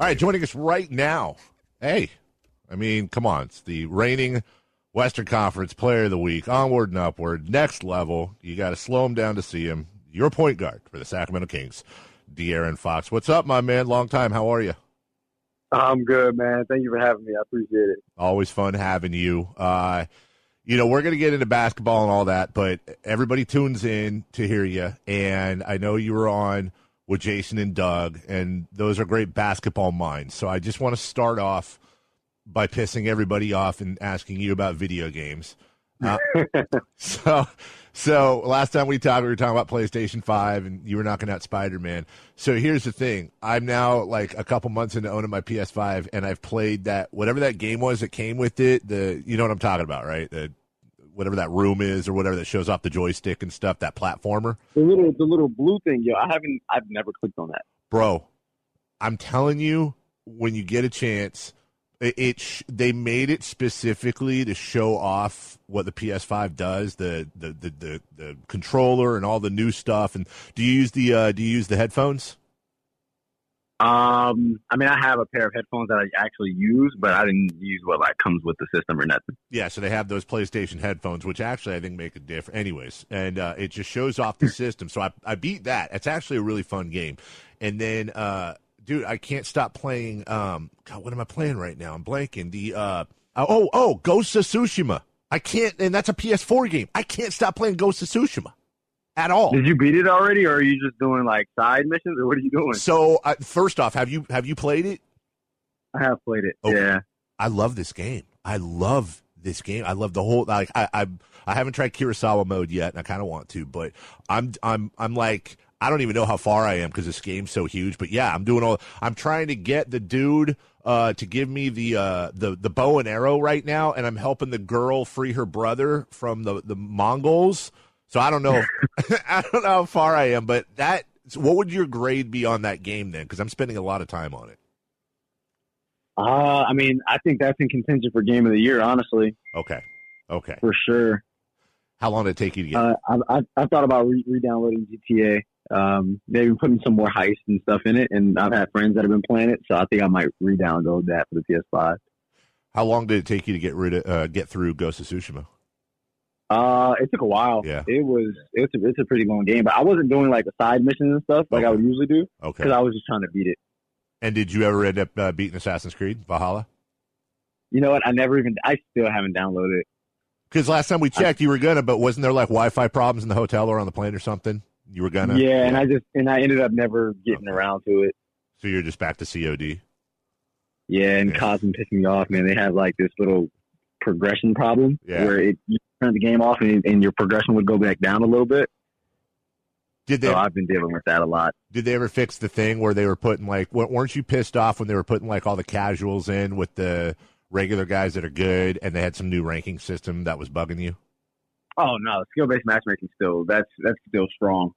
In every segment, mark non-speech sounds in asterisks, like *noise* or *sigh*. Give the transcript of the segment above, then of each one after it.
All right, joining us right now. Hey, I mean, come on. It's the reigning Western Conference Player of the Week. Onward and upward. Next level. You got to slow him down to see him. Your point guard for the Sacramento Kings, De'Aaron Fox. What's up, my man? Long time. How are you? I'm good, man. Thank you for having me. I appreciate it. Always fun having you. Uh, you know, we're going to get into basketball and all that, but everybody tunes in to hear you. And I know you were on with Jason and Doug, and those are great basketball minds. So I just want to start off by pissing everybody off and asking you about video games. Uh, *laughs* so, so last time we talked, we were talking about PlayStation Five, and you were knocking out Spider Man. So here's the thing: I'm now like a couple months into owning my PS5, and I've played that whatever that game was that came with it. The you know what I'm talking about, right? The whatever that room is or whatever that shows off the joystick and stuff, that platformer. The little the little blue thing, yo. I haven't I've never clicked on that. Bro, I'm telling you, when you get a chance, it, it sh- they made it specifically to show off what the PS5 does, the the, the the the controller and all the new stuff. And do you use the uh, do you use the headphones? Um, I mean, I have a pair of headphones that I actually use, but I didn't use what like comes with the system or nothing. Yeah, so they have those PlayStation headphones, which actually I think make a difference. Anyways, and uh, it just shows off the *laughs* system. So I I beat that. It's actually a really fun game. And then, uh, dude, I can't stop playing. Um, God, what am I playing right now? I'm blanking. The uh, oh oh, Ghost of Tsushima. I can't, and that's a PS4 game. I can't stop playing Ghost of Tsushima at all. Did you beat it already, or are you just doing like side missions, or what are you doing? So uh, first off, have you have you played it? I have played it. Okay. Yeah, I love this game. I love this game. I love the whole like I I, I haven't tried Kurosawa mode yet, and I kind of want to, but I'm I'm I'm like I don't even know how far I am because this game's so huge. But yeah, I'm doing all. I'm trying to get the dude uh, to give me the uh, the the bow and arrow right now, and I'm helping the girl free her brother from the the Mongols. So I don't know. *laughs* I don't know how far I am, but that. What would your grade be on that game then? Because I'm spending a lot of time on it. uh, I mean, I think that's in contention for game of the year, honestly, Okay. Okay. for sure. How long did it take you to get? Uh, I, I I thought about re- re-downloading GTA. Um, maybe putting some more heists and stuff in it, and I've had friends that have been playing it, so I think I might re-download that for the PS5. How long did it take you to get rid of uh, get through Ghost of Tsushima? Uh, it took a while. Yeah. It was it's a, it's a pretty long game, but I wasn't doing like the side missions and stuff like I would usually do Okay. because I was just trying to beat it. And did you ever end up uh, beating Assassin's Creed Valhalla? You know what? I never even I still haven't downloaded it. Because last time we checked, you were gonna, but wasn't there like Wi-Fi problems in the hotel or on the plane or something? You were gonna. yeah, and I just and I ended up never getting Okay. around to it. So you're just back to COD. Yeah, and Yeah. Cosm pissed me off, man. They have like this little progression problem Yeah. where it, turn the game off and, and your progression would go back down a little bit. Did they? So I've been dealing with that a lot. did they ever fix the thing where they were putting like? weren't you pissed off when they were putting like all the casuals in with the regular guys that are good, and they had some new ranking system that was bugging you? Oh no, skill based matchmaking still that's that's still strong.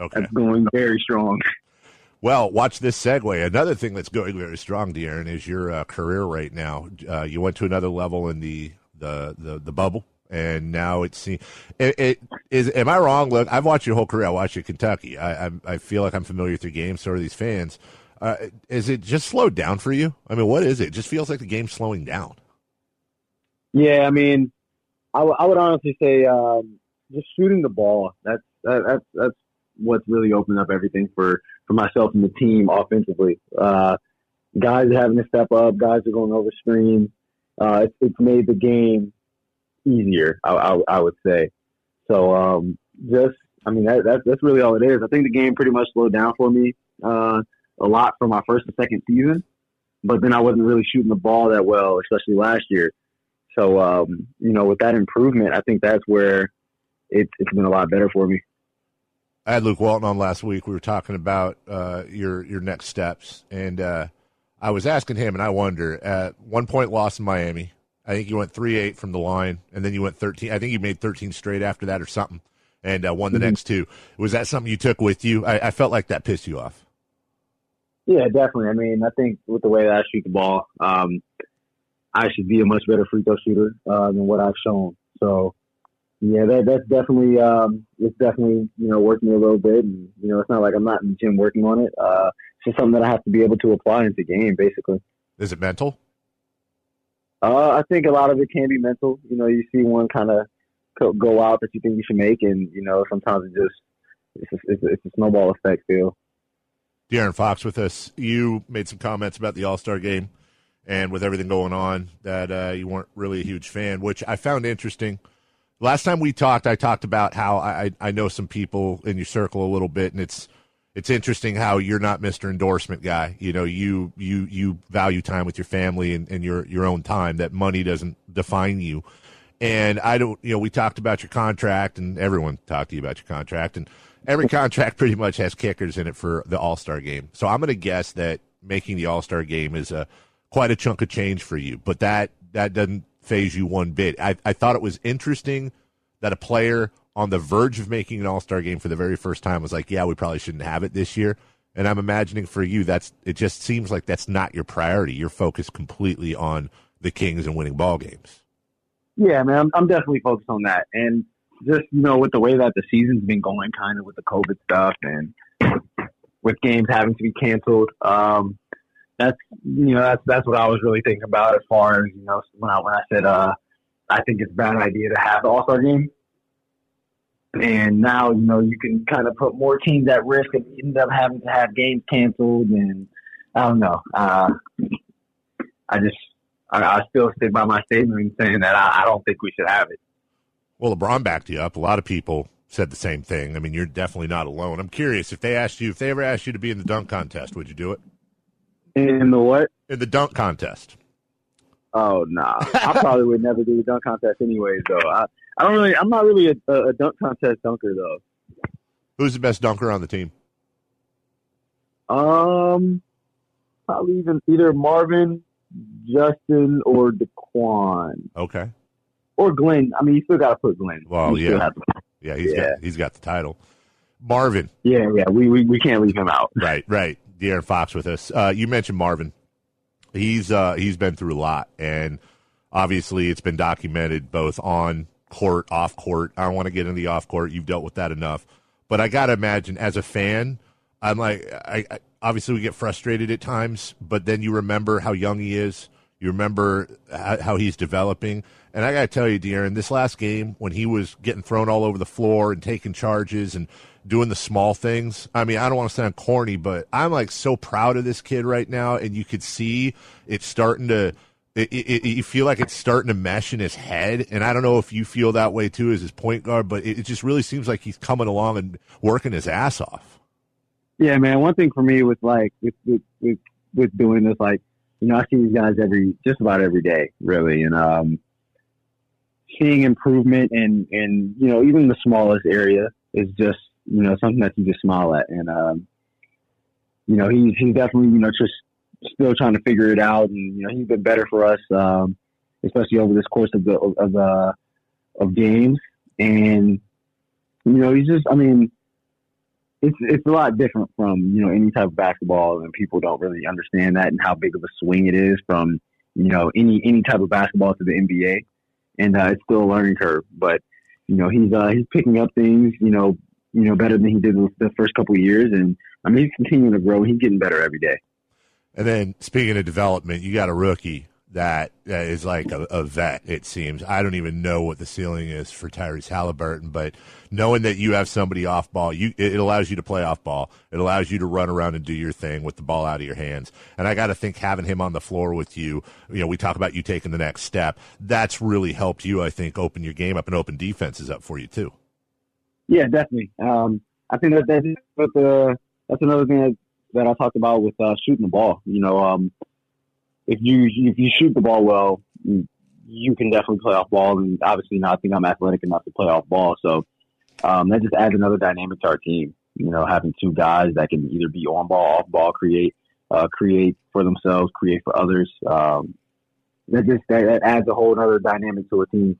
Okay. That's going very strong. Well, watch this segue. Another thing that's going very strong, De'Aaron, is your uh, career right now. Uh, you went to another level in the the the, the bubble, and now it seems it, it is. Am I wrong? Look, I've watched your whole career. I watched you at Kentucky. I, I I feel like I'm familiar with your game. So are these fans. Uh, is it just slowed down for you? I mean, what is it? It just feels like the game's slowing down. Yeah, I mean, I, w- I would honestly say um, just shooting the ball. That's that, that's that's what's really opened up everything for for myself and the team offensively. Uh, guys are having to step up. Guys are going over screens. Uh, it's, it's made the game easier. I, I, I would say. So um, just, I mean, that, that's that's really all it is. I think the game pretty much slowed down for me uh, a lot for my first and second season, but then I wasn't really shooting the ball that well, especially last year. So, um, you know, with that improvement, I think that's where it's it's been a lot better for me. I had Luke Walton on last week. We were talking about uh, your your next steps, and uh, I was asking him, and I wonder. At one point, lost in Miami. I think you went three eight from the line, and then you went thirteen. I think you made thirteen straight after that, or something, and uh, won the Mhm. next two. Was that something you took with you? I, I felt like that pissed you off. Yeah, definitely. I mean, I think with the way that I shoot the ball, um, I should be a much better free throw shooter uh, than what I've shown. So, yeah, that, that's definitely um, it's definitely you know working a little bit, and you know it's not like I'm not in the gym working on it. Uh, it's just something that I have to be able to apply into the game, basically. Is it mental? Uh, I think a lot of it can be mental. You know, you see one kind of go out that you think you should make, and you know, sometimes it just it's a, it's a, it's a snowball effect feel. De'Aaron Fox with us. You made some comments about the All Star game, and with everything going on, that uh, you weren't really a huge fan, which I found interesting. Last time we talked, I talked about how I I know some people in your circle a little bit, and it's it's interesting how you're not Mr. Endorsement guy. You know, you you you value time with your family and, and your your own time. That money doesn't define you. And I don't, you know, we talked about your contract, and everyone talked to you about your contract, and every contract *laughs* pretty much has kickers in it for the All Star game. So I'm going to guess that making the All Star game is a quite a chunk of change for you. But that that doesn't faze you one bit. I, I thought it was interesting that a player on the verge of making an All Star game for the very first time was like, "Yeah, we probably shouldn't have it this year." And I'm imagining for you, that's it. Just seems like that's not your priority. You're focused completely on the Kings and winning ball games. Yeah, man, I'm, I'm definitely focused on that, and just you know, with the way that the season's been going, kind of with the COVID stuff, and with games having to be canceled, um, that's you know, that's that's what I was really thinking about as far as you know when I when I said uh, I think it's a bad idea to have the All Star game and now, you know, you can kind of put more teams at risk and end up having to have games canceled. And I don't know. Uh, I just, I, I still stick by my statement saying that I, I don't think we should have it. Well, LeBron backed you up. A lot of people said the same thing. I mean, you're definitely not alone. I'm curious if they asked you, if they ever asked you to be in the dunk contest, would you do it? In the what? In the dunk contest. Oh no, nah. I probably would never do the dunk contest anyways. Though I, I don't really, I'm not really a, a dunk contest dunker though. Who's the best dunker on the team? Um, probably even either Marvin, Justin, or Daquan. Okay. Or Glenn. I mean, you still got to put Glenn. Well, you yeah, yeah, he's yeah. got he's got the title. Marvin. Yeah, yeah, we we, we can't leave him out. *laughs* Right, right. De'Aaron Fox with us. Uh, you mentioned Marvin he's uh, he's been through a lot, and obviously it's been documented both on court, off court. I don't want to get into the off court. You've dealt with that enough, but I got to imagine as a fan, I'm like, I, I obviously we get frustrated at times, but then you remember how young he is. You remember how he's developing. And I got to tell you, De'Aaron, this last game, when he was getting thrown all over the floor and taking charges and doing the small things. I mean, I don't want to sound corny, but I'm like so proud of this kid right now, and you could see it's starting to. It, it, you feel like it's starting to mesh in his head, and I don't know if you feel that way too as his point guard, but it, just really seems like he's coming along and working his ass off. Yeah, man. One thing for me with like with with with, with doing this, like you know, I see these guys every just about every day, really, and um, seeing improvement in in you know even the smallest area is just you know, something that you just smile at. And, um, you know, he's, he's definitely, you know, just still trying to figure it out. And, you know, he's been better for us, um, especially over this course of the, of, uh, of games. And, you know, he's just, I mean, it's, it's a lot different from, you know, any type of basketball and people don't really understand that and how big of a swing it is from, you know, any, any type of basketball to the NBA. And, uh, it's still a learning curve, but, you know, he's, uh, he's picking up things, you know, you know, better than he did the first couple years. And I mean, he's continuing to grow. He's getting better every day. And then speaking of development, you got a rookie that, that is like a, a, vet, it seems. I don't even know what the ceiling is for Tyrese Halliburton, but knowing that you have somebody off ball, you, it allows you to play off ball. It allows you to run around and do your thing with the ball out of your hands. And I got to think having him on the floor with you, you know, we talk about you taking the next step. That's really helped you, I think, open your game up and open defenses up for you too. Yeah, definitely. Um, I think that that's the that's another thing that, that I talked about with uh, shooting the ball. You know, um, if you if you shoot the ball well, you can definitely play off ball. And obviously, not I think I'm athletic enough to play off ball, so um, that just adds another dynamic to our team. You know, having two guys that can either be on ball, off ball, create, uh, create for themselves, create for others. Um, that just that, that adds a whole other dynamic to a team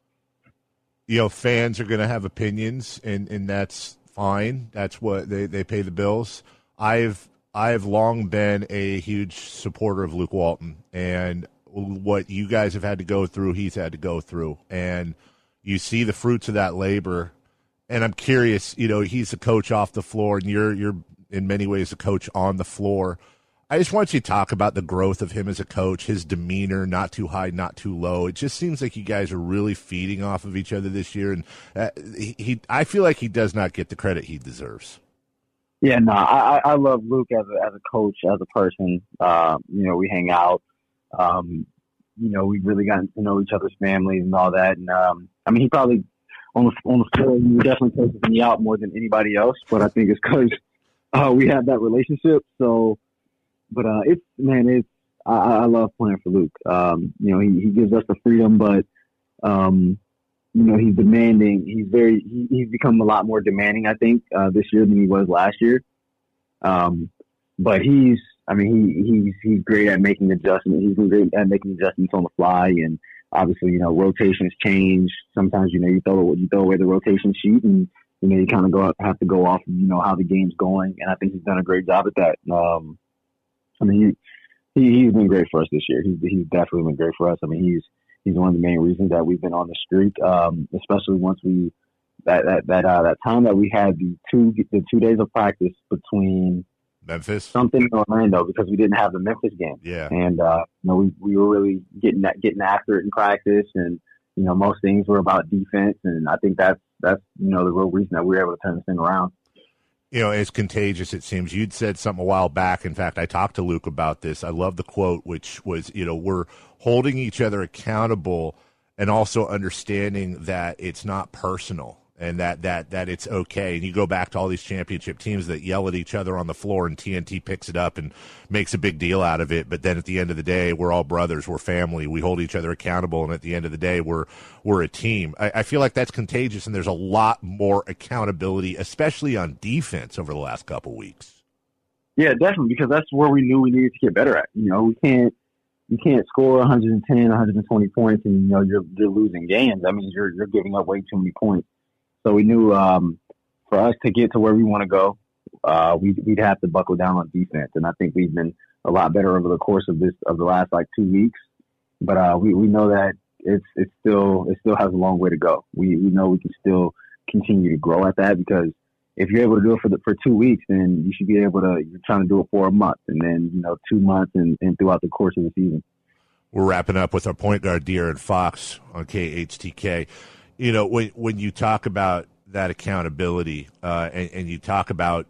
you know, fans are going to have opinions, and, and that's fine. That's what they, they pay the bills. I've I've long been a huge supporter of Luke Walton, and what you guys have had to go through, he's had to go through, and you see the fruits of that labor. And I'm curious, you know, he's a coach off the floor, and you're you're in many ways a coach on the floor. I just want you to talk about the growth of him as a coach, his demeanor, not too high, not too low. It just seems like you guys are really feeding off of each other this year, and uh, he, he, I feel like he does not get the credit he deserves. Yeah, no, I, I love Luke as a, as a coach, as a person. Uh, you know, we hang out. Um, you know, we've really gotten to know each other's families and all that. And um, I mean, he probably on the on the floor, he definitely coaches me out more than anybody else. But I think it's because uh, we have that relationship. So, but uh, it's man, it's I, I love playing for Luke. Um, you know, he, he gives us the freedom, but um, you know, he's demanding. He's very he, he's become a lot more demanding. I think uh, this year than he was last year. Um, but he's I mean, he he's he's great at making adjustments. He's great at making adjustments on the fly, and obviously, you know, rotations change. Sometimes, you know, you throw you throw away the rotation sheet, and you know, you kind of go have to go off, you know, how the game's going. And I think he's done a great job at that. Um, I mean, he, he he's been great for us this year. He's he's definitely been great for us. I mean, he's he's one of the main reasons that we've been on the streak. Um, especially once we that that that uh, that time that we had the two the two days of practice between Memphis, something in Orlando because we didn't have the Memphis game. Yeah, and uh, you know we we were really getting that getting after it in practice, and you know most things were about defense, and I think that's that's you know the real reason that we were able to turn this thing around. You know, it's contagious. It seems you'd said something a while back. In fact, I talked to Luke about this. I love the quote, which was, you know, we're holding each other accountable and also understanding that it's not personal and that that that it's okay. And you go back to all these championship teams that yell at each other on the floor, and TNT picks it up and makes a big deal out of it. But then at the end of the day, we're all brothers, we're family, we hold each other accountable, and at the end of the day, we're we're a team. I, I feel like that's contagious, and there's a lot more accountability, especially on defense, over the last couple weeks. Yeah, definitely, because that's where we knew we needed to get better at. You know, we can't you can't score 110, 120 points, and you know you're you're losing games. I mean, you're you're giving up way too many points. So we knew um, for us to get to where we want to go, uh, we, would have to buckle down on defense. And I think we've been a lot better over the course of this of the last like two weeks. But uh, we we know that it's it's still it still has a long way to go. We we know we can still continue to grow at that because if you're able to do it for the, for two weeks, then you should be able to. You're trying to do it for a month, and then you know two months, and, and throughout the course of the season. We're wrapping up with our point guard, De'Aaron Fox on KHTK you know, when when you talk about that accountability uh, and, and, you talk about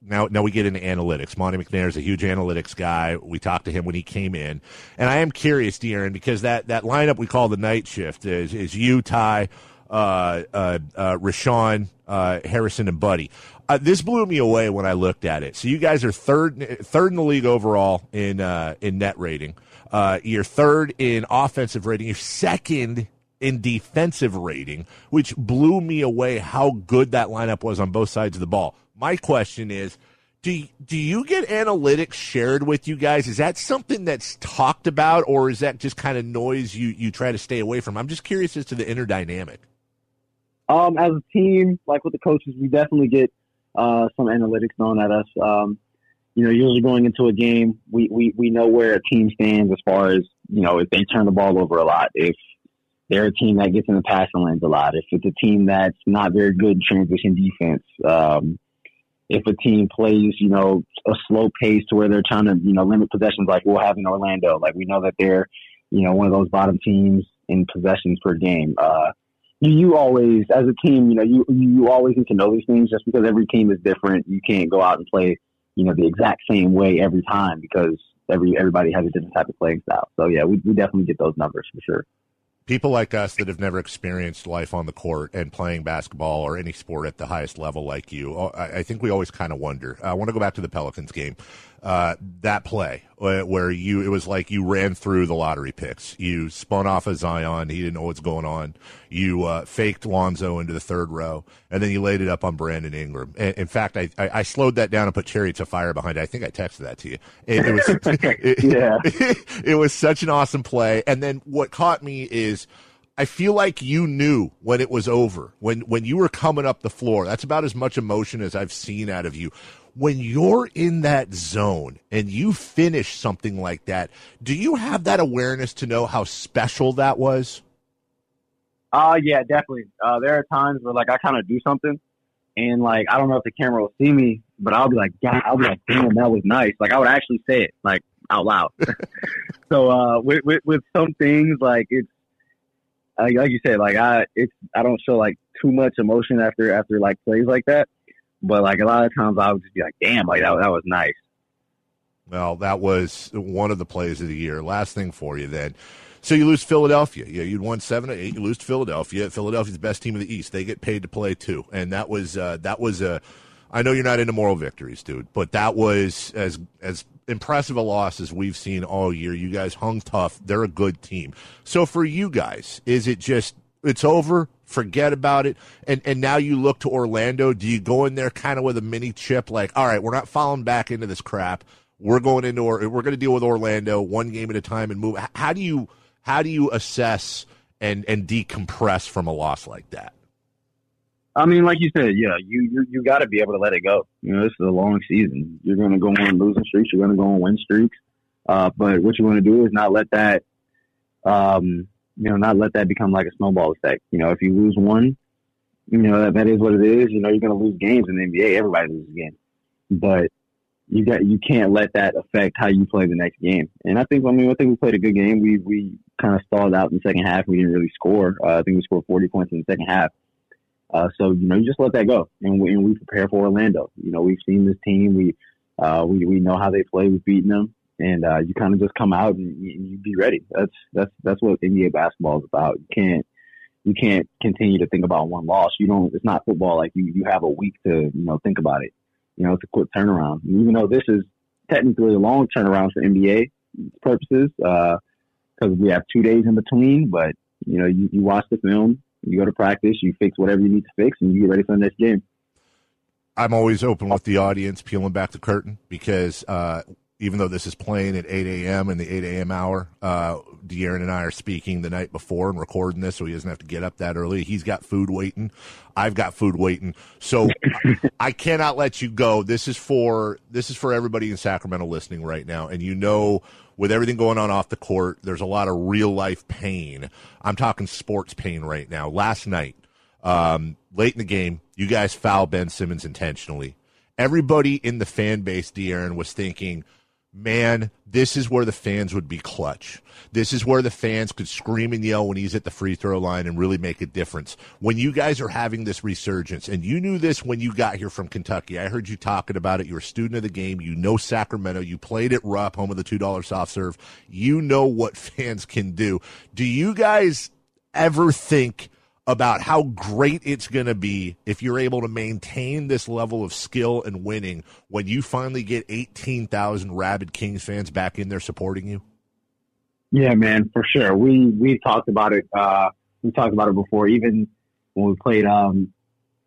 now now we get into analytics. Monte McNair is a huge analytics guy. We talked to him when he came in, and I am curious, De'Aaron, because that that lineup we call the night shift is is you, Ty, uh, uh, uh, Richaun, uh, Harrison, and Buddy. Uh, this blew me away when I looked at it. So you guys are third third in the league overall in uh, in net rating. You're third in offensive rating. You're second in defensive rating, which blew me away how good that lineup was on both sides of the ball. My question is, do do you get analytics shared with you guys? Is that something that's talked about, or is that just kind of noise you you try to stay away from? I'm just curious as to the inner dynamic. Um, as a team, like with the coaches, we definitely get uh, some analytics thrown at us. Um, you know, usually going into a game, we, we, we know where a team stands as far as, you know, if they turn the ball over a lot, if they're a team that gets in the passing lanes a lot. If it's a team that's not very good in transition defense, um, if a team plays, you know, a slow pace to where they're trying to, you know, limit possessions like we'll have in Orlando. Like we know that they're, you know, one of those bottom teams in possessions per game. Uh, you, you always, as a team, you know, you, you always need to know these things just because every team is different. You can't go out and play, you know, the exact same way every time because every, everybody has a different type of playing style. So yeah, we, we definitely get those numbers for sure people like us that have never experienced life on the court and playing basketball or any sport at the highest level like you, oh, I, think we always kind of wonder. I want to go back to the Pelicans game. Uh, that play uh, where you it was like you ran through the lottery picks. You spun off of Zion. He didn't know what's going on. You uh, faked Lonzo into the third row, and then you laid it up on Brandon Ingram. And, in fact, I, I, I, slowed that down and put Chariots of Fire behind it. I think I texted that to you. It, it was it, *laughs* *laughs* yeah. it was such an awesome play. And then what caught me is. I feel like you knew when it was over, when when you were coming up the floor. That's about as much emotion as I've seen out of you when you're in that zone and you finish something like that, do you have that awareness to know how special that was? Uh, yeah, definitely. Uh, there are times where like I kind of do something and like I don't know if the camera will see me but I'll be like, God, I'll be like, damn, that was nice. Like I would actually say it like out loud. *laughs* so uh, with, with with some things like it's like, like you said, like I it's I don't show like too much emotion after after like plays like that, but like a lot of times I would just be like, damn, like that that was nice. Well, that was one of the plays of the year. Last thing for you then. So you lose Philadelphia. Yeah, you'd won seven or eight. You lose to Philadelphia. Philadelphia's the best team in the East. They get paid to play too, and that was uh, that was a. I know you're not into moral victories, dude, but that was as as impressive a loss as we've seen all year. You guys hung tough. They're a good team. So for you guys, is it just it's over? Forget about it, and and now you look to Orlando. Do you go in there kind of with a mini chip, like, all right, we're not falling back into this crap. We're going into or we're going to deal with Orlando one game at a time and move. How do you how do you assess and and decompress from a loss like that? I mean, like you said, yeah, you you, you got to be able to let it go. You know, this is a long season. You're going to go on losing streaks. You're going to go on win streaks. Uh, but what you want to do is not let that, um, you know, not let that become like a snowball effect. You know, if you lose one, you know that, that is what it is. You know, you're going to lose games in the NBA. Everybody loses games, but you got you can't let that affect how you play the next game. And I think I mean I think we played a good game. We we kind of stalled out in the second half. We didn't really score. Uh, I think we scored 40 points in the second half. Uh, so you know you just let that go, and we, and we prepare for Orlando. You know we've seen this team. We uh, we we know how they play. We've beaten them, and uh, you kind of just come out and you, be ready. That's that's that's what NBA basketball is about. You can't you can't continue to think about one loss. You don't. It's not football. Like you you have a week to you know think about it you know, it's a quick turnaround. And even though this is technically a long turnaround for NBA purposes, because uh, we have two days in between, but you know, you, you watch the film, you go to practice, you fix whatever you need to fix, and you get ready for the next game. I'm always open with the audience, peeling back the curtain because uh, even though this is playing at 8 a.m. in the 8 a.m. hour, uh, De'Aaron and I are speaking the night before and recording this, so he doesn't have to get up that early. He's got food waiting. I've got food waiting. So *laughs* I cannot let you go. This is for this is for everybody in Sacramento listening right now, and you know. With everything going on off the court, there's a lot of real life pain. I'm talking sports pain right now. Last night, um, late in the game, you guys foul Ben Simmons intentionally. Everybody in the fan base, De'Aaron, was thinking, man, this is where the fans would be clutch. This is where the fans could scream and yell when he's at the free throw line and really make a difference. When you guys are having this resurgence, and you knew this when you got here from Kentucky, I heard you talking about it. You're a student of the game. You know Sacramento. You played at Rupp, home of the $2 soft serve. You know what *laughs* fans can do. Do you guys ever think – about how great it's going to be if you're able to maintain this level of skill and winning when you finally get 18,000 rabid Kings fans back in there supporting you? Yeah, man, for sure. We we talked about it. Uh, we talked about it before, even when we played um,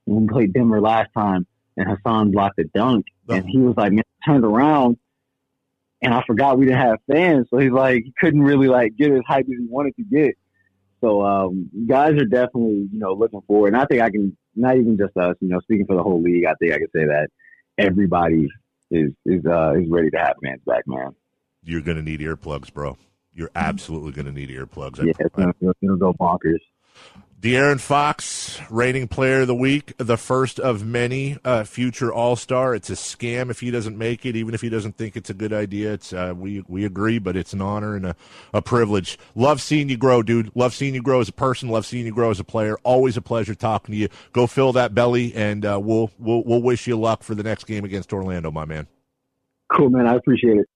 when we played Denver last time, and Hassan blocked a dunk, oh. and he was like, "Man, turned around." And I forgot we didn't have fans, so he's like he couldn't really like get as hype as he wanted to get. So um, guys are definitely you know looking forward, and I think I can not even just us, you know, speaking for the whole league. I think I can say that everybody is is uh, is ready to have fans back, man. You're gonna need earplugs, bro. You're absolutely gonna need earplugs. Yeah, it's gonna, it's gonna go bonkers. De'Aaron Fox, reigning player of the week, the first of many uh, future All Star. It's a scam if he doesn't make it, even if he doesn't think it's a good idea. It's uh, we we agree, but it's an honor and a, a privilege. Love seeing you grow, dude. Love seeing you grow as a person. Love seeing you grow as a player. Always a pleasure talking to you. Go fill that belly, and uh, we'll we'll we'll wish you luck for the next game against Orlando, my man. Cool, man. I appreciate it.